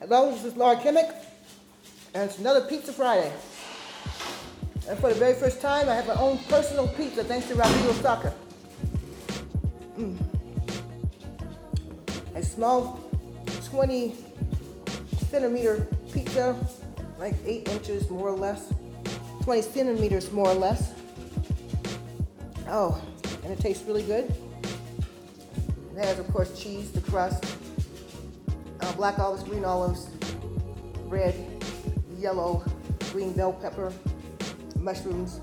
Hello, this is Laura Kimmick, and it's another Pizza Friday. And for the very first time, I have my own personal pizza thanks to Rodrigo Saka. Mm. A small 20 centimeter pizza, like 8 inches more or less, 20 centimeters more or less. Oh, and it tastes really good. It has, of course, cheese, the crust, black olives, green olives, red, yellow, green bell pepper, mushrooms.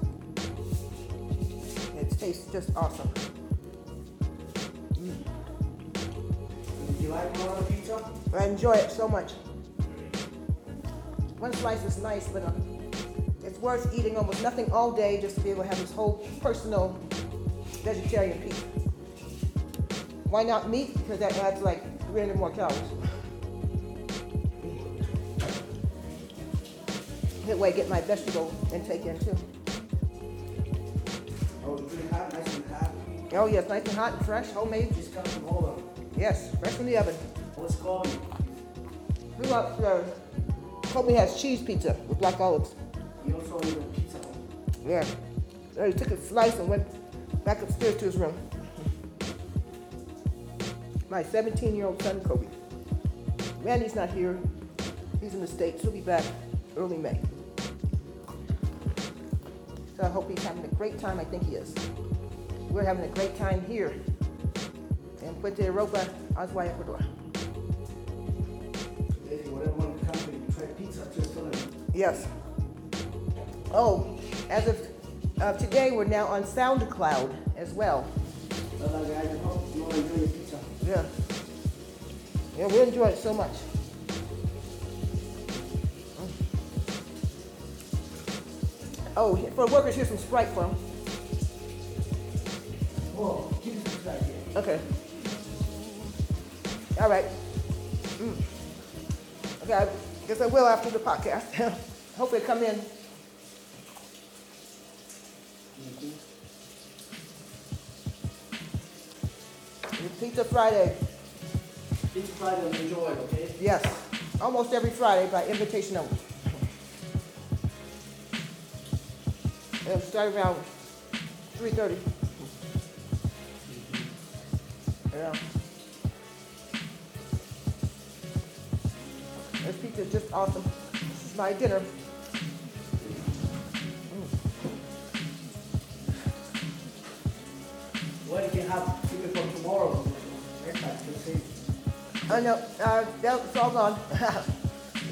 It tastes just awesome. Did you like Moana pizza? I enjoy it so much. One slice is nice, but uh, it's worth eating almost nothing all day just to be able to have this whole personal vegetarian pizza. Why not meat? Because that adds like 300 more calories. That way I get my vegetable intake in too. Oh, it's pretty hot, nice and hot. Oh yes, nice and hot and fresh, homemade. Just come from. Yes, fresh from the oven. What's called? We got uh, Kobe has cheese pizza with black olives. You also eat a pizza. Yeah. He took a slice and went back upstairs to his room. My 17 year old son, Kobe. Randy's not here. He's in the States. He'll be back early May. I hope he's having a great time. I think he is. We're having a great time here in Puerto Europa, Azuay, Ecuador. If you whatever want to come to try pizza, just tell them. Yes. Oh, as of uh, today, we're now on SoundCloud as well. Tell that guy, you know, you want to enjoy your pizza. Yeah. Yeah, we enjoy it so much. Oh, for workers, here's some Sprite for them. Keep this right here. Okay. All right. Mm. Okay, I guess I will after the podcast. Hopefully come in. Pizza Friday. Pizza Friday, enjoy, okay? Yes, almost every Friday by invitation only. It'll start around three thirty. Yeah. This pizza is just awesome. This is my dinner. Well, you can have chicken for tomorrow. Oh no, uh, no, it's all gone.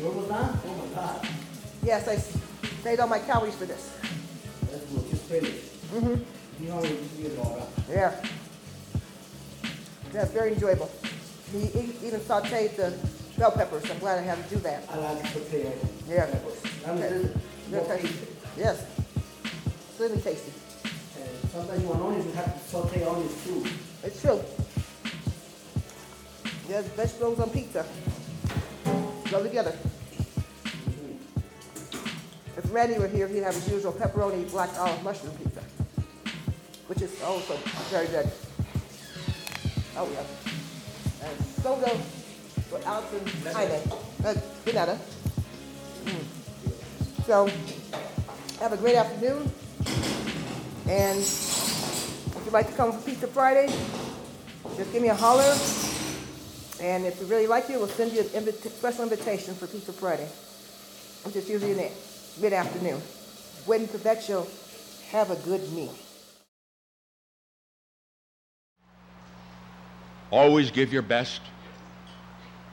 Where was that? Oh my God. yes, I saved all my calories for this. That's good, just finish. Mm-hmm. You know, you all? Yeah. Yeah, very enjoyable. He e- even sauteed the bell peppers. I'm glad I had to do that. I like potato. Yeah. I'm Okay. just, more tasty. tasty. Yes. Extremely tasty. And sometimes you want onions, you have to saute onions too. It's true. Yes, vegetables on pizza. Go together. Randy were here, he'd have his usual pepperoni black olive mushroom pizza, which is also very good. Oh, yeah. And soda for Alex and Jaime. Uh? Mm. So, have a great afternoon. And if you'd like to come for Pizza Friday, just give me a holler. And if we really like you, we'll send you an invita- special invitation for Pizza Friday, which is usually in the mid-afternoon. Buen provecho. Have a good meal. Always give your best.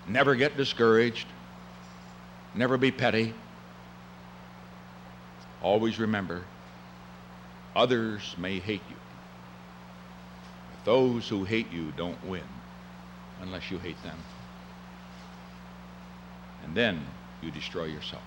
Never get discouraged. Never be petty. Always remember others may hate you. But those who hate you don't win unless you hate them. And then you destroy yourself.